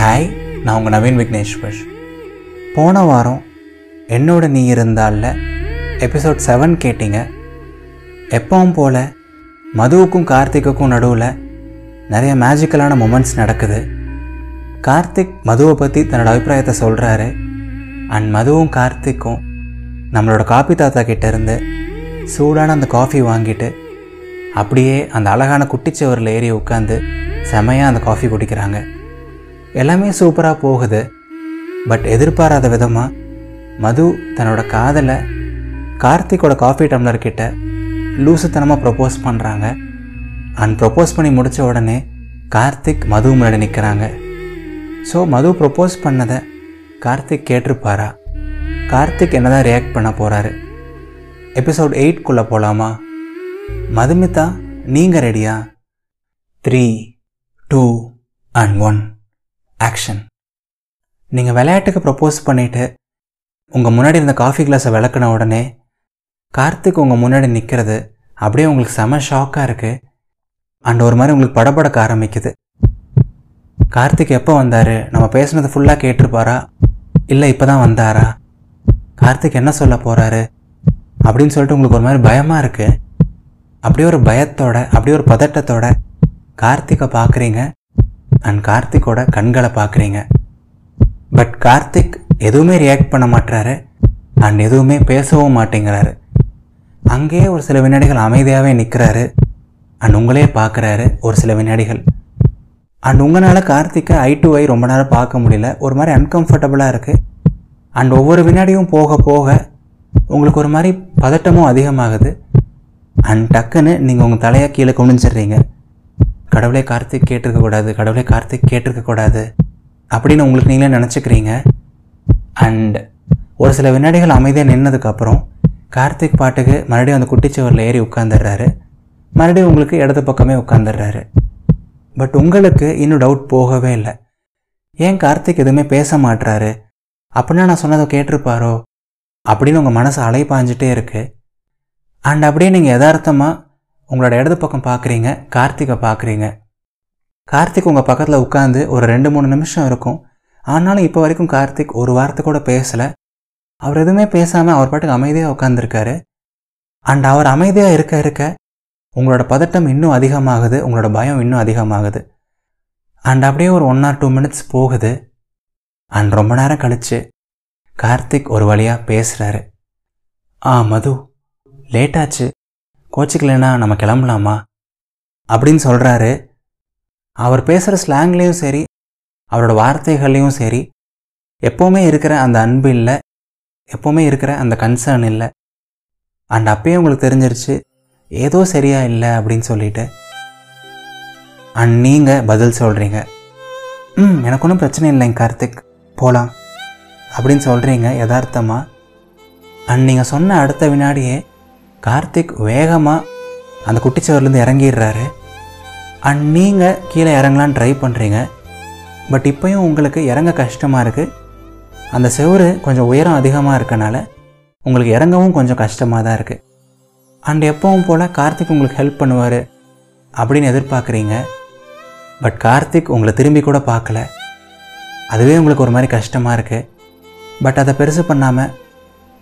Hi நான் உங்கள் நவீன் விக்னேஸ்வர். போன வாரம் என்னோட நீ இருந்தால எபிசோட் செவன் கேட்டிங்க. எப்பவும் போல் மதுவுக்கும் கார்த்திக்குக்கும் நடுவில் நிறைய மேஜிக்கலான மூமெண்ட்ஸ் நடக்குது. கார்த்திக் மதுவை பற்றி தன்னோட அபிப்பிராயத்தை சொல்கிறாரு அண்ட் மதுவும் கார்த்திக்கும் நம்மளோட காஃபி தாத்தா கிட்டேருந்து சூடான அந்த காஃபி வாங்கிட்டு அப்படியே அந்த அழகான குட்டிச்சுவரில் ஏறி உட்காந்து செமையாக அந்த காஃபி குடிக்கிறாங்க. எல்லாமே சூப்பராக போகுது. பட் எதிர்பாராத விதமாக மது தன்னோட காதலை கார்த்திக்கோட காஃபி டம்ளர் கிட்ட லூசுத்தனமாக ப்ரப்போஸ் பண்ணுறாங்க அண்ட் ப்ரப்போஸ் பண்ணி முடித்த உடனே கார்த்திக் மது முன்னாடி நிற்கிறாங்க ஸோ மது ப்ரப்போஸ் பண்ணதை கார்த்திக் கேட்டிருப்பாரா? கார்த்திக் என்னதான் ரியாக்ட் பண்ண போகிறாரு எபிசோட் எயிட்குள்ளே போகலாமா மதுமிதா நீங்கள் ரெடியா three two and one action நீங்கள் விளையாட்டுக்கு ப்ரப்போஸ் பண்ணிவிட்டு உங்கள் முன்னாடி இருந்த காஃபி கிளாஸை விளக்குன உடனே கார்த்திக் உங்கள் முன்னாடி நிற்கிறது அப்படியே உங்களுக்கு செம ஷாக்காக இருக்குது அண்ட் ஒரு மாதிரி உங்களுக்கு படபடக்க ஆரம்பிக்குது. கார்த்திக் எப்போ வந்தார்? நம்ம பேசுனது ஃபுல்லாக கேட்டிருப்பாரா? இல்லை இப்போ தான் வந்தாரா? கார்த்திக் என்ன சொல்ல போகிறாரு அப்படின்னு சொல்லிட்டு உங்களுக்கு ஒரு மாதிரி பயமாக இருக்குது அப்படியே ஒரு பயத்தோட அப்படியே ஒரு பதட்டத்தோட கார்த்திகை பார்க்குறீங்க அண்ட் கார்த்திக்கோட கண்களை பார்க்குறீங்க. பட் கார்த்திக் எதுவுமே ரியாக்ட் பண்ண மாட்டாரு அண்ட் எதுவுமே பேசவும் மாட்டேங்கிறாரு. அங்கேயே ஒரு சில வினாடிகள் அமைதியாகவே நிற்கிறாரு அண்ட் உங்களே பார்க்குறாரு ஒரு சில வினாடிகள். அண்ட் உங்களால் கார்த்திக்கை ஐ டு ஐ ரொம்ப நேரம் பார்க்க முடியல. ஒரு மாதிரி அன்கம்ஃபர்டபுளாக இருக்குது அண்ட் ஒவ்வொரு வினாடியும் போக போக உங்களுக்கு ஒரு மாதிரி பதட்டமும் அதிகமாகுது. அண்ட் டக்குன்னு நீங்கள் உங்கள் தலையை கீழே குனிஞ்சிடுறீங்க. கடவுளே கார்த்திக் கேட்டிருக்கக்கூடாது கடவுளே கார்த்திக் கேட்டிருக்கக்கூடாது அப்படின்னு உங்களுக்கு நீங்களே நினச்சிக்கிறீங்க. அண்ட் ஒரு சில வினாடிகள் அமைதியாக நின்னதுக்கப்புறம் கார்த்திக் பாட்டுக்கு மறுபடியும் அந்த குட்டிச்சுவரில் ஏறி உட்காந்துடுறாரு மறுபடியும் உங்களுக்கு இடது பக்கமே உட்காந்துடுறாரு பட் உங்களுக்கு இன்னும் டவுட் போகவே இல்லை. ஏன் கார்த்திக் எதுவுமே பேச மாட்டுறாரு அப்படின்னா நான் சொன்னதை கேட்டிருப்பாரோ? அப்படின்னு உங்கள் மனசு அலைப்பாஞ்சிட்டே இருக்குது அண்ட் அப்படியே நீங்கள் யதார்த்தமாக உங்களோட இடது பக்கம் பார்க்குறீங்க கார்த்திகை பார்க்குறீங்க. கார்த்திக் உங்கள் பக்கத்தில் உட்காந்து ஒரு ரெண்டு மூணு நிமிஷம் இருக்கும். ஆனாலும் இப்போ வரைக்கும் கார்த்திக் ஒரு வார்த்தை கூட பேசலை. அவர் எதுவுமே பேசாமல் அவர் பாட்டுக்கு அமைதியாக உட்காந்துருக்காரு அண்ட் அவர் அமைதியாக இருக்க இருக்க உங்களோட பதட்டம் இன்னும் அதிகமாகுது உங்களோட பயம் இன்னும் அதிகமாகுது. அண்ட் அப்படியே ஒரு ஒன் ஆர் டூ மினிட்ஸ் போகுது. அண்ட் ரொம்ப நேரம் கழித்து கார்த்திக் ஒரு வழியாக பேசுகிறாரு ஆ மது. லேட்டாச்சு. கோச்சிக்கலைன்னா நம்ம கிளம்பலாமா? அப்படின்னு சொல்கிறாரு அவர் பேசுகிற ஸ்லாங்லேயும் சரி அவரோட வார்த்தைகள்லேயும் சரி எப்போவுமே இருக்கிற அந்த அன்பு இல்லை எப்போவுமே இருக்கிற அந்த கன்சர்ன் இல்லை. அண்ட் அப்பயே உங்களுக்கு தெரிஞ்சிருச்சு ஏதோ சரியா இல்லை அப்படின்னு சொல்லிட்டு. அண்ட் நீங்கள் பதில் சொல்கிறீங்க ம் எனக்கு ஒன்றும் பிரச்சனை இல்லைங்க கார்த்திக் போகலாம் அப்படின்னு சொல்கிறீங்க யதார்த்தமாக அண்ட் நீங்கள் சொன்ன அடுத்த வினாடியே கார்த்திக் வேகமாக அந்த குட்டிச்சவர்லேருந்து இறங்கிடுறாரு. அண்ட் நீங்கள் கீழே இறங்கலான்னு ட்ரை பண்ணுறீங்க பட் இப்போயும் உங்களுக்கு இறங்க கஷ்டமாக இருக்குது அந்த செவரு கொஞ்சம் உயரம் அதிகமாக இருக்கனால உங்களுக்கு இறங்கவும் கொஞ்சம் கஷ்டமாக தான் இருக்குது அண்ட் எப்பவும் போல் கார்த்திக் உங்களுக்கு ஹெல்ப் பண்ணுவார் அப்படின்னு எதிர்பார்க்குறீங்க. பட் கார்த்திக் உங்களை திரும்பி கூட பார்க்கல. அதுவே உங்களுக்கு ஒரு மாதிரி கஷ்டமாக இருக்குது பட் அதை பெருசு பண்ணாமல்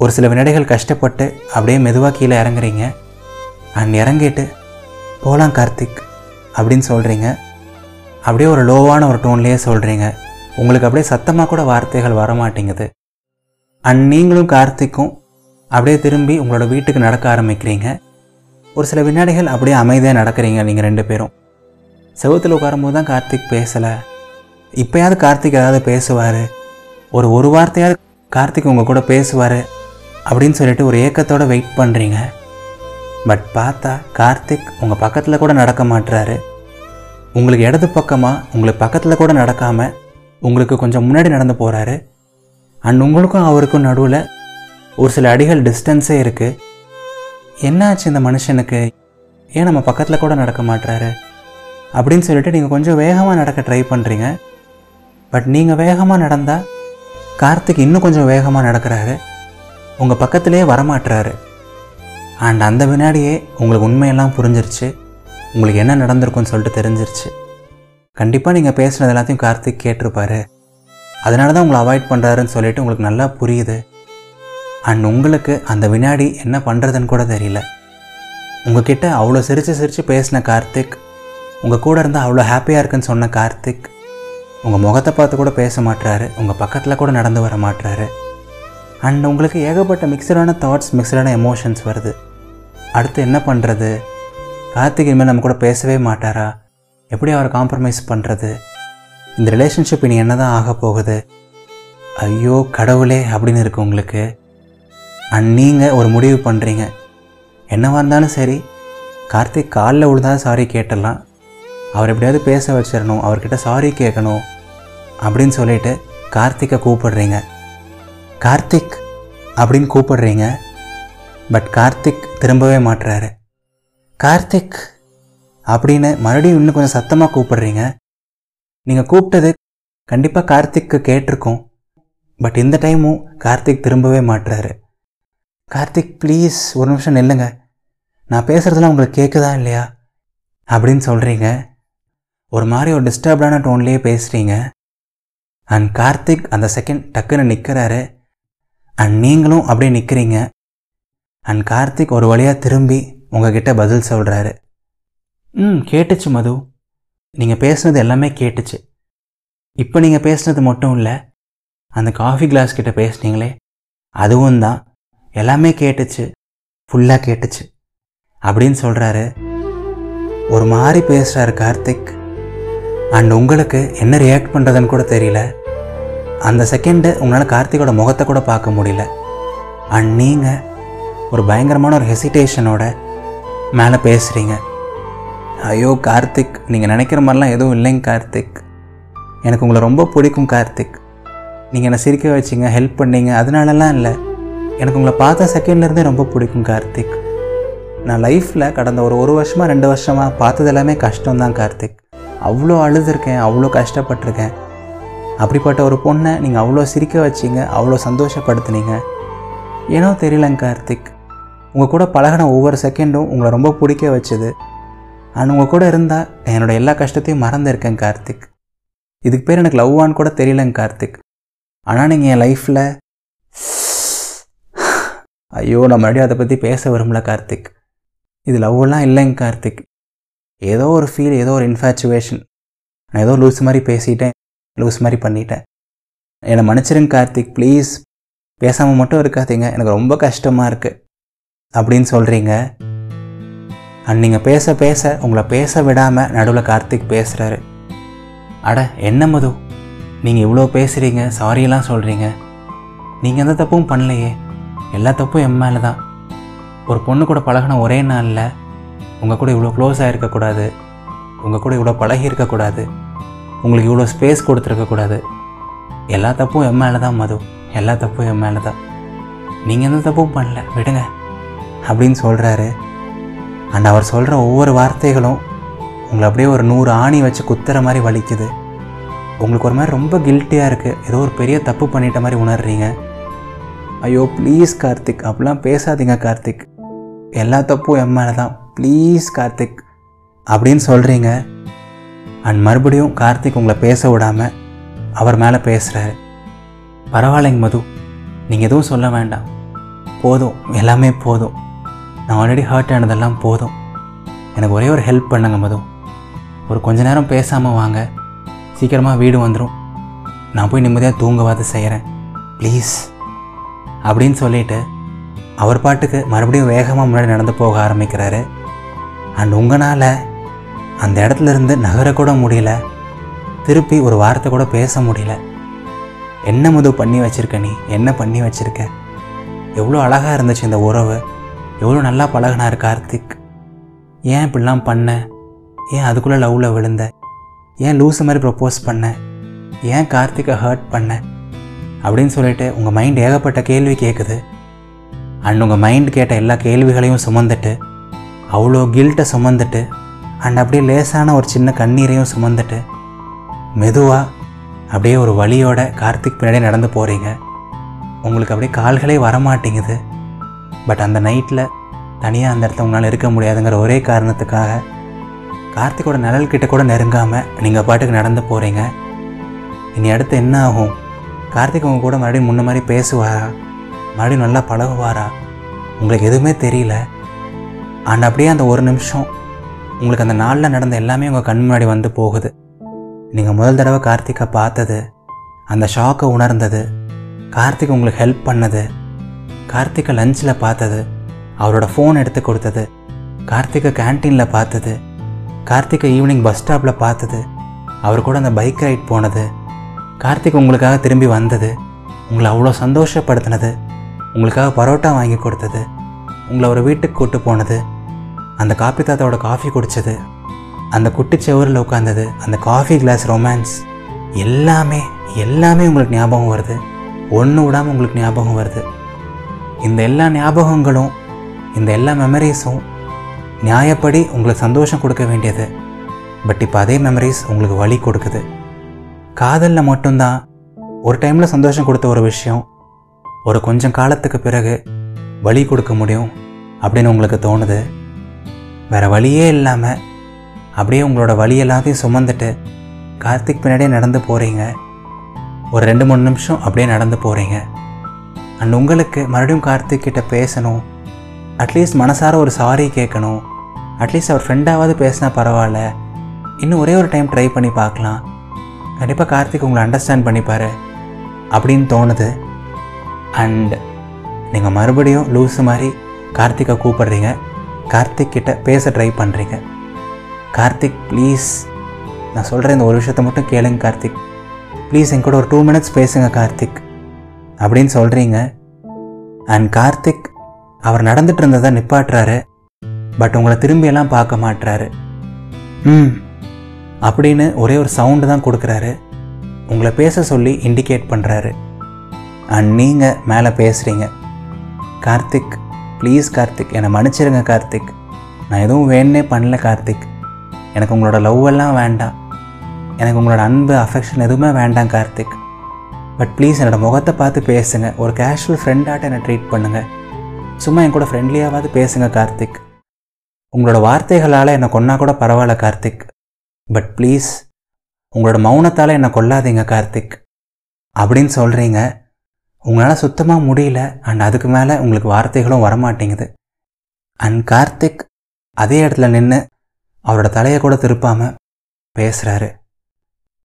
ஒரு சில வினாடிகள் கஷ்டப்பட்டு அப்படியே மெதுவாக கீழே இறங்குறீங்க. அண்ட் இறங்கிட்டு போகலாம் கார்த்திக் அப்படின்னு சொல்கிறீங்க அப்படியே ஒரு லோவான ஒரு டோன்லேயே சொல்கிறீங்க உங்களுக்கு அப்படியே சத்தமாக கூட வார்த்தைகள் வர மாட்டேங்குது அண்ட் நீங்களும் கார்த்திக்கும் அப்படியே திரும்பி உங்களோட வீட்டுக்கு நடக்க ஆரம்பிக்கிறீங்க. ஒரு சில வினாடிகள் அப்படியே அமைதியாக நடக்கிறீங்க நீங்கள் ரெண்டு பேரும். செவத்தில் உட்காரும்போது தான் கார்த்திக் பேசலை. இப்போயாவது கார்த்திக் ஏதாவது பேசுவார்? ஒரு ஒரு வார்த்தையாவது கார்த்திக் உங்கள் கூட பேசுவார்? அப்படின்னு சொல்லிட்டு ஒரு ஏக்கத்தோடு வெயிட் பண்ணுறீங்க பட் பார்த்தா கார்த்திக் உங்கள் பக்கத்தில் கூட நடக்க மாட்டுறாரு உங்களுக்கு இடது பக்கமாக உங்களுக்கு பக்கத்தில் கூட நடக்காமல் உங்களுக்கு கொஞ்சம் முன்னாடி நடந்து போகிறாரு அண்ட் உங்களுக்கும் அவருக்கும் நடுவில் ஒரு சில அடிகள் டிஸ்டன்ஸே இருக்குது என்னாச்சு இந்த மனுஷனுக்கு? ஏன் நம்ம பக்கத்தில் கூட நடக்க மாட்டுறாரு அப்படின்னு சொல்லிட்டு நீங்கள் கொஞ்சம் வேகமாக நடக்க ட்ரை பண்ணுறீங்க பட் நீங்கள் வேகமாக நடந்தால் கார்த்திக் இன்னும் கொஞ்சம் வேகமாக நடக்கிறாரு. உங்கள் பக்கத்திலே வரமாட்டுறாரு அண்ட் அந்த வினாடியே உங்களுக்கு உண்மையெல்லாம் புரிஞ்சிருச்சு. உங்களுக்கு என்ன நடந்திருக்குன்னு சொல்லிட்டு தெரிஞ்சிருச்சு. கண்டிப்பாக நீங்கள் பேசுனது எல்லாத்தையும் கார்த்திக் கேட்டிருப்பாரு. அதனால தான் உங்களை அவாய்ட் பண்ணுறாருன்னு சொல்லிட்டு உங்களுக்கு நல்லா புரியுது. அண்ட் உங்களுக்கு அந்த வினாடி என்ன பண்ணுறதுன்னு கூட தெரியல. உங்ககிட்ட அவ்வளோ சிரித்து சிரித்து பேசின கார்த்திக் உங்கள் கூட இருந்தால் அவ்வளோ ஹாப்பியாக இருக்குன்னு சொன்ன கார்த்திக் உங்கள் முகத்தை பார்த்து கூட பேச மாட்டுறாரு உங்கள் பக்கத்தில் கூட நடந்து வர மாட்டுறாரு அண்ட் உங்களுக்கு ஏகப்பட்ட மிக்சடான தாட்ஸ் மிக்சடான எமோஷன்ஸ் வருது. அடுத்து என்ன பண்ணுறது கார்த்திக் இனிமேல் நம்ம கூட பேசவே மாட்டாரா? எப்படி அவரை காம்ப்ரமைஸ் பண்ணுறது இந்த ரிலேஷன்ஷிப் இனி என்ன தான் ஆக போகுது? ஐயோ கடவுளே அப்படின்னு இருக்குது உங்களுக்கு. அண்ட் நீங்கள் ஒரு முடிவு பண்ணுறீங்க என்னவா இருந்தாலும் சரி கார்த்திக் காலில் விழுந்தாலும் சாரி கேட்டுடலாம். அவர் எப்படியாவது பேச வச்சிடணும் அவர்கிட்ட சாரி கேட்கணும் அப்படின்னு சொல்லிட்டு கார்த்திக்கை கூப்பிடுறீங்க. கார்த்திக் அப்படின்னு கூப்பிடுறீங்க. பட் கார்த்திக் திரும்பவே மாட்டுறாரு. கார்த்திக் அப்படின்னு மறுபடியும் இன்னும் கொஞ்சம் சத்தமாக கூப்பிடுறீங்க. நீங்கள் கூப்பிட்டது கண்டிப்பாக கார்த்திக்கு கேட்டிருக்கோம். பட் இந்த டைமும் கார்த்திக் திரும்பவே மாட்டுறாரு. கார்த்திக் ப்ளீஸ் ஒரு நிமிஷம் நில்லுங்க. நான் பேசுகிறதுலாம் உங்களுக்கு கேட்குதா இல்லையா? அப்படின்னு சொல்கிறீங்க ஒரு மாதிரி ஒரு டிஸ்டர்ப்டான டோன்லேயே பேசுகிறீங்க அண்ட் கார்த்திக் அந்த செகண்ட் டக்குன்னு நிற்கிறாரு அண்ட் நீங்களும் அப்படியே நிற்கிறீங்க அண்ட் கார்த்திக் ஒரு வழியாக திரும்பி உங்ககிட்ட பதில் சொல்கிறாரு ம் கேட்டுச்சு மது. நீங்கள் பேசுனது எல்லாமே கேட்டுச்சு. இப்போ நீங்கள் பேசுனது மட்டும் இல்லை அந்த காஃபி கிளாஸ் கிட்ட பேசுனீங்களே அதுவும் தான். எல்லாமே கேட்டுச்சு. ஃபுல்லாக கேட்டுச்சு. அப்படின்னு சொல்கிறாரு ஒரு மாதிரி பேசுகிறாரு கார்த்திக். அண்ட் உங்களுக்கு என்ன ரியாக்ட் பண்ணுறதுன்னு கூட தெரியல. அந்த செகண்டு உங்களால் கார்த்திகோட முகத்தை கூட பார்க்க முடியல. அண்ட் நீங்கள் ஒரு பயங்கரமான ஒரு ஹெசிடேஷனோட மேலே பேசுகிறீங்க ஐயோ கார்த்திக் நீங்கள் நினைக்கிற மாதிரிலாம் எதுவும் இல்லைங்க கார்த்திக். எனக்கு உங்களை ரொம்ப பிடிக்கும் கார்த்திக். நீங்கள் என்னை சிரிக்க வச்சிங்க ஹெல்ப் பண்ணீங்க அதனாலலாம் இல்லை. எனக்கு உங்களை பார்த்த செகண்ட்லேருந்தே ரொம்ப பிடிக்கும் கார்த்திக். நான் லைஃப்பில் கடந்த ஒரு ஒரு வருஷமாக ரெண்டு வருஷமாக பார்த்தது எல்லாமே கஷ்டம்தான் கார்த்திக். அவ்வளோ அழுதுருக்கேன் அவ்வளோ கஷ்டப்பட்டிருக்கேன். அப்படிப்பட்ட ஒரு பொண்ணை நீங்கள் அவ்வளோ சிரிக்க வச்சிங்க அவ்வளோ சந்தோஷப்படுத்துனீங்க. ஏனோ தெரியலங்க கார்த்திக். உங்கள் கூட பழகின ஒவ்வொரு செகண்டும் உங்களை ரொம்ப பிடிக்க வச்சுது. அண்ட் உங்கள் கூட இருந்தால் என்னோட எல்லா கஷ்டத்தையும் மறந்துருக்கேன் கார்த்திக். இதுக்கு பேர் எனக்கு லவ்வான்னு கூட தெரியலங்க கார்த்திக். ஆனால் நீங்கள் என் லைஃப்பில் ஐயோ நான் மறுபடியும் அதை பற்றி பேச விரும்பல கார்த்திக். இது லவ்வெல்லாம் இல்லைங்க கார்த்திக். ஏதோ ஒரு ஃபீல் ஏதோ ஒரு இன்ஃபேச்சுவேஷன் நான் ஏதோ லூஸ் மாதிரி பேசிட்டேன். லூஸ் மாதிரி பண்ணிட்டேன். என்னை மன்னிச்சிருங்க கார்த்திக் ப்ளீஸ். பேசாமல் மட்டும் இருக்காதீங்க எனக்கு ரொம்ப கஷ்டமாக இருக்குது அப்படின்னு சொல்கிறீங்க அண்ட் நீங்கள் பேச பேச உங்களை பேச விடாமல் நடுவில் கார்த்திக் பேசுகிறாரு அட என்ன மது? நீங்கள் இவ்வளோ பேசுகிறீங்க சாரியெல்லாம் சொல்கிறீங்க நீங்கள் எந்த தப்பும் பண்ணலையே. எல்லா தப்பும் என் மேலே தான். ஒரு பொண்ணு கூட பழகின ஒரே நாளில் உங்கள் கூட இவ்வளோ க்ளோஸாக இருக்கக்கூடாது. உங்கள் கூட இவ்வளோ பழகி இருக்கக்கூடாது. உங்களுக்கு இவ்வளோ ஸ்பேஸ் கொடுத்துருக்கக்கூடாது எல்லா தப்பும் என் மேலே தான் மது. எல்லா தப்பும் என் மேலே தான் நீங்கள் எந்த தப்பும் பண்ணல விடுங்க. அப்படின்னு சொல்கிறாரு அண்ட் அவர் சொல்கிற ஒவ்வொரு வார்த்தைகளும் உங்களை அப்படியே ஒரு நூறு ஆணி வச்சு குத்துற மாதிரி வலிக்குது. உங்களுக்கு ஒரு மாதிரி ரொம்ப கில்ட்டியாக இருக்குது ஏதோ ஒரு பெரிய தப்பு பண்ணிட்ட மாதிரி உணர்றீங்க. ஐயோ ப்ளீஸ் கார்த்திக். அப்படிலாம் பேசாதீங்க கார்த்திக். எல்லா தப்பும் என் மேலே தான் ப்ளீஸ் கார்த்திக். அப்படின்னு சொல்கிறீங்க அண்ட் மறுபடியும் கார்த்திக் உங்களை பேச விடாமல் அவர் மேலே பேசுகிறாரு பரவாயில்லைங்க மது. நீங்கள் எதுவும் சொல்ல வேண்டாம். போதும். எல்லாமே போதும். நான் ஆல்ரெடி ஹர்ட் ஆனதெல்லாம் போதும். எனக்கு ஒரே ஒரு ஹெல்ப் பண்ணுங்க மது. ஒரு கொஞ்ச நேரம் பேசாமல் வாங்க. சீக்கிரமாக வீடு வந்துடும் நான் போய் நிம்மதியாக தூங்கவாது செய்கிறேன் ப்ளீஸ் அப்படின்னு சொல்லிட்டு அவர் பாட்டுக்கு மறுபடியும் வேகமாக முன்னாடி நடந்து போக ஆரம்பிக்கிறாரு. அண்ட் உங்களால் அந்த இடத்துல இருந்து நகரக்கூட முடியல. திருப்பி ஒரு வார்த்தை கூட பேச முடியல. என்ன முது பண்ணி வச்சுருக்க நீ? என்ன பண்ணி வச்சுருக்க? எவ்வளோ அழகாக இருந்துச்சு இந்த உறவு. எவ்வளோ நல்லா பழகினார் கார்த்திக். ஏன் இப்படிலாம் பண்ண? ஏன் அதுக்குள்ளே லவ்வில் விழுந்த? ஏன் லூஸ் மாதிரி ப்ரப்போஸ் பண்ண? ஏன் கார்த்திகை ஹர்ட் பண்ண? அப்படின்னு சொல்லிட்டு உங்கள் மைண்ட் ஏகப்பட்ட கேள்வி கேட்குது அண்ட் உங்கள் மைண்ட் கேட்ட எல்லா கேள்விகளையும் சுமந்துட்டு அவ்வளோ கில்ட்டை சுமந்துட்டு அண்ட் அப்படியே லேசான ஒரு சின்ன கண்ணீரையும் சுமந்துட்டு மெதுவாக அப்படியே ஒரு வழியோட கார்த்திக் பின்னாடியே நடந்து போகிறீங்க உங்களுக்கு அப்படியே கால்களே வரமாட்டேங்குது. பட் அந்த நைட்டில் தனியாக அந்த இடத்துல உங்களால் இருக்க முடியாதுங்கிற ஒரே காரணத்துக்காக கார்த்திகோட நிழல் கிட்ட கூட நெருங்காமல் நீங்கள் பாட்டுக்கு நடந்து போகிறீங்க இனி அடுத்து என்ன ஆகும்? கார்த்திக் உங்கள் கூட மறுபடியும் முன்ன மாதிரி பேசுவாரா? மறுபடியும் நல்லா பழகுவாரா? உங்களுக்கு எதுவுமே தெரியல. அண்ட் அப்படியே அந்த ஒரு நிமிஷம் உங்களுக்கு அந்த நாளில் நடந்த எல்லாமே உங்கள் கண் முன்னாடி வந்து போகுது. நீங்கள் முதல் தடவை கார்த்திகை பார்த்தது அந்த ஷாக்கை உணர்ந்தது கார்த்திக் உங்களுக்கு ஹெல்ப் பண்ணது கார்த்திகை லஞ்சில் பார்த்தது அவரோட ஃபோன் எடுத்து கொடுத்தது கார்த்திகை கேன்டீனில் பார்த்தது கார்த்திகை ஈவினிங் பஸ் ஸ்டாப்பில் பார்த்தது அவர் கூட அந்த பைக் ரைட் போனது கார்த்திக் உங்களுக்காக திரும்பி வந்தது உங்களை அவ்வளோ சந்தோஷப்படுத்தினது உங்களுக்காக பரோட்டா வாங்கி கொடுத்தது உங்களை ஒரு வீட்டுக்கு கூட்டு போனது அந்த காப்பி தாத்தாவோட காஃபி குடித்தது அந்த குட்டி செவரில் உட்காந்தது அந்த காஃபி கிளாஸ் ரொமான்ஸ். எல்லாமே எல்லாமே உங்களுக்கு ஞாபகம் வருது. ஒன்று விடாமல் உங்களுக்கு ஞாபகம் வருது. இந்த எல்லா ஞாபகங்களும் இந்த எல்லா மெமரிஸும் நியாயப்படி உங்களுக்கு சந்தோஷம் கொடுக்க வேண்டியது. பட் இப்போ அதே மெமரிஸ் உங்களுக்கு வலி கொடுக்குது. காதலில் மட்டும்தான் ஒரு டைமில் சந்தோஷம் கொடுத்த ஒரு விஷயம் ஒரு கொஞ்சம் காலத்துக்கு பிறகு வலி கொடுக்க முடியும் அப்படின்னு உங்களுக்கு தோணுது. வேறு வழியே இல்லாமல் அப்படியே உங்களோட வழி எல்லாத்தையும் சுமந்துட்டு கார்த்திக் பின்னாடியே நடந்து போகிறீங்க ஒரு ரெண்டு மூணு நிமிஷம் அப்படியே நடந்து போகிறீங்க அண்ட் உங்களுக்கு மறுபடியும் கார்த்திக் கிட்ட பேசணும். அட்லீஸ்ட் மனசார ஒரு சாரி கேட்கணும். அட்லீஸ்ட் அவர் ஃப்ரெண்டாவது பேசினா பரவாயில்ல. இன்னும் ஒரே ஒரு டைம் ட்ரை பண்ணி பார்க்கலாம். கண்டிப்பாக கார்த்திக் உங்களை அண்டர்ஸ்டாண்ட் பண்ணிப்பார் அப்படின்னு தோணுது. அண்ட் நீங்கள் மறுபடியும் லூஸு மாதிரி கார்த்திகை கூப்பிடுறீங்க. கார்த்திக் கிட்ட பேச ட்ரை பண்ணுறீங்க கார்த்திக் ப்ளீஸ் நான் சொல்கிற இந்த ஒரு விஷயத்த மட்டும் கேளுங்க கார்த்திக். ப்ளீஸ் என் கூட ஒரு டூ மினிட்ஸ் பேசுங்க கார்த்திக். அப்படின்னு சொல்கிறீங்க அண்ட் கார்த்திக் அவர் நடந்துட்டு இருந்ததை நிப்பாட்டுறாரு. பட் உங்களை திரும்பியெல்லாம் பார்க்க மாட்டுறாரு. ம் அப்படின்னு ஒரே ஒரு சவுண்டு தான் கொடுக்குறாரு. உங்களை பேச சொல்லி இண்டிகேட் பண்ணுறாரு அண்ட் நீங்கள் மேலே பேசுகிறீங்க கார்த்திக் ப்ளீஸ் கார்த்திக் என்னை மன்னிச்சிருங்க கார்த்திக். நான் எதுவும் வேணே பண்ணல கார்த்திக். எனக்கு உங்களோட லவ் எல்லாம் வேண்டாம். எனக்கு உங்களோட அன்பு அஃபெக்ஷன் எதுவுமே வேண்டாம் கார்த்திக். பட் ப்ளீஸ் என்னோடய முகத்தை பார்த்து பேசுங்க. ஒரு கேஷுவல் ஃப்ரெண்டாட்ட என்னை ட்ரீட் பண்ணுங்கள் சும்மா என் கூட ஃப்ரெண்ட்லியாவது பேசுங்க கார்த்திக். உங்களோட வார்த்தைகளால் என்னை கொன்னா கூட பரவாயில்ல கார்த்திக். பட் ப்ளீஸ் உங்களோட மௌனத்தால் என்னை கொல்லாதீங்க கார்த்திக். அப்படின்னு சொல்கிறீங்க உங்களால் சுத்தமாக முடியல அண்ட் அதுக்கு மேலே உங்களுக்கு வார்த்தைகளும் வரமாட்டேங்குது. அண்ட் கார்த்திக் அதே இடத்துல நின்று அவரோட தலையை கூட திருப்பாமல் பேசுகிறாரு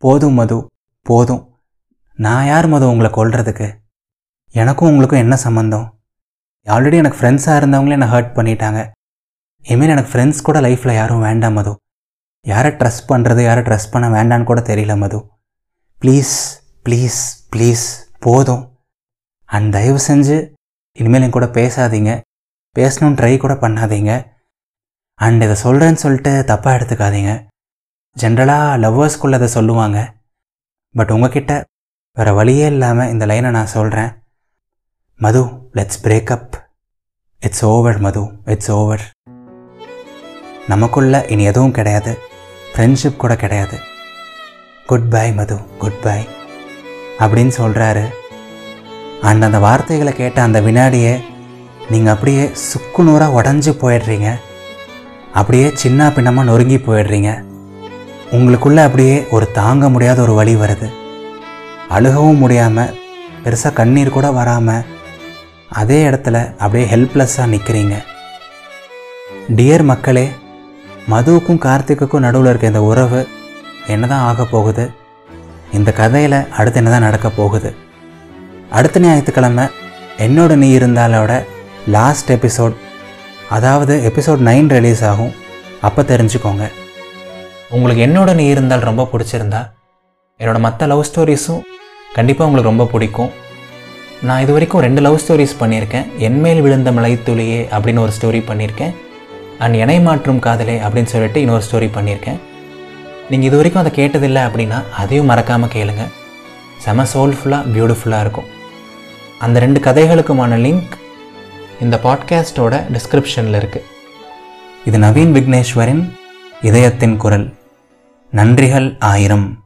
போதும் மது போதும். நான் யார் மது உங்களை கொள்றதுக்கு எனக்கும் உங்களுக்கும் என்ன சம்மந்தம் ஆல்ரெடி எனக்கு ஃப்ரெண்ட்ஸாக இருந்தவங்களே என்னை ஹர்ட் பண்ணிட்டாங்க. இனிமேல் எனக்கு ஃப்ரெண்ட்ஸ் கூட லைஃப்பில் யாரும் வேண்டாம் மது. யாரை ட்ரஸ்ட் பண்ணுறது யாரை ட்ரஸ்ட் பண்ண வேண்டான்னு கூட தெரியல மது. ப்ளீஸ் ப்ளீஸ் ப்ளீஸ் போதும். அண்ட் தயவு செஞ்சு இனிமேல் என் கூட பேசாதீங்க. பேசணும்னு ட்ரை கூட பண்ணாதீங்க. அண்ட் இதை சொல்கிறேன்னு சொல்லிட்டு தப்பாக எடுத்துக்காதீங்க. ஜென்ரலாக லவ்வர்ஸ்குள்ளே அதை சொல்லுவாங்க. பட் உங்ககிட்ட வேறு வழியே இல்லாமல் இந்த லைனை நான் சொல்கிறேன் Madhu let's break up it's over Madhu. It's over நமக்குள்ள இனி எதுவும் கிடையாது. ஃப்ரெண்ட்ஷிப் கூட கிடையாது. Good bye Madhu. Good bye அப்படின்னு சொல்கிறாரு அண்ட் அந்த வார்த்தைகளை கேட்ட அந்த வினாடியே நீங்கள் அப்படியே சுக்குநூறாக உடஞ்சி போயிடுறீங்க. அப்படியே சின்ன பின்னமாக நொறுங்கி போயிடுறீங்க. உங்களுக்குள்ளே அப்படியே ஒரு தாங்க முடியாத ஒரு வழி வருது. அழுகவும் முடியாமல் பெருசாக கண்ணீர் கூட வராமல் அதே இடத்துல அப்படியே ஹெல்ப்லெஸ்ஸாக நிற்கிறீங்க டியர் மக்களே மதுவுக்கும் கார்த்திக்குக்கும் நடுவில் இருக்க இந்த உறவு என்ன தான் ஆக போகுது? இந்த கதையில் அடுத்து என்ன தான் நடக்க போகுது? அடுத்த ஞாயிற்றுக்கிழமை என்னோட நீ இருந்தாலோட லாஸ்ட் எபிசோட் அதாவது எபிசோட் நைன் ரிலீஸ் ஆகும். அப்போ தெரிஞ்சுக்கோங்க. உங்களுக்கு என்னோட நீ இருந்தால் ரொம்ப பிடிச்சிருந்தா என்னோட மற்ற லவ் ஸ்டோரிஸும் கண்டிப்பாக உங்களுக்கு ரொம்ப பிடிக்கும். நான் இது வரைக்கும் ரெண்டு லவ் ஸ்டோரிஸ் பண்ணியிருக்கேன். என்மேல் விழுந்த மலைத்துளியே அப்படின்னு ஒரு ஸ்டோரி பண்ணியிருக்கேன். அண்ட் இணை மாற்றும் காதலே அப்படின்னு சொல்லிட்டு இன்னொரு ஸ்டோரி பண்ணியிருக்கேன். நீங்கள் இது வரைக்கும் அதை கேட்டதில்லை அப்படின்னா அதையும் மறக்காமல் கேளுங்க. செம சோல்ஃபுல்லாக பியூட்டிஃபுல்லாக இருக்கும். அந்த ரெண்டு கதைகளுக்குமான லிங்க் இந்த பாட்காஸ்டோட டிஸ்கிரிப்ஷனில் இருக்குது இது நவீன் விக்னேஸ்வரின் இதயத்தின் குரல். நன்றிகள் ஆயிரம்.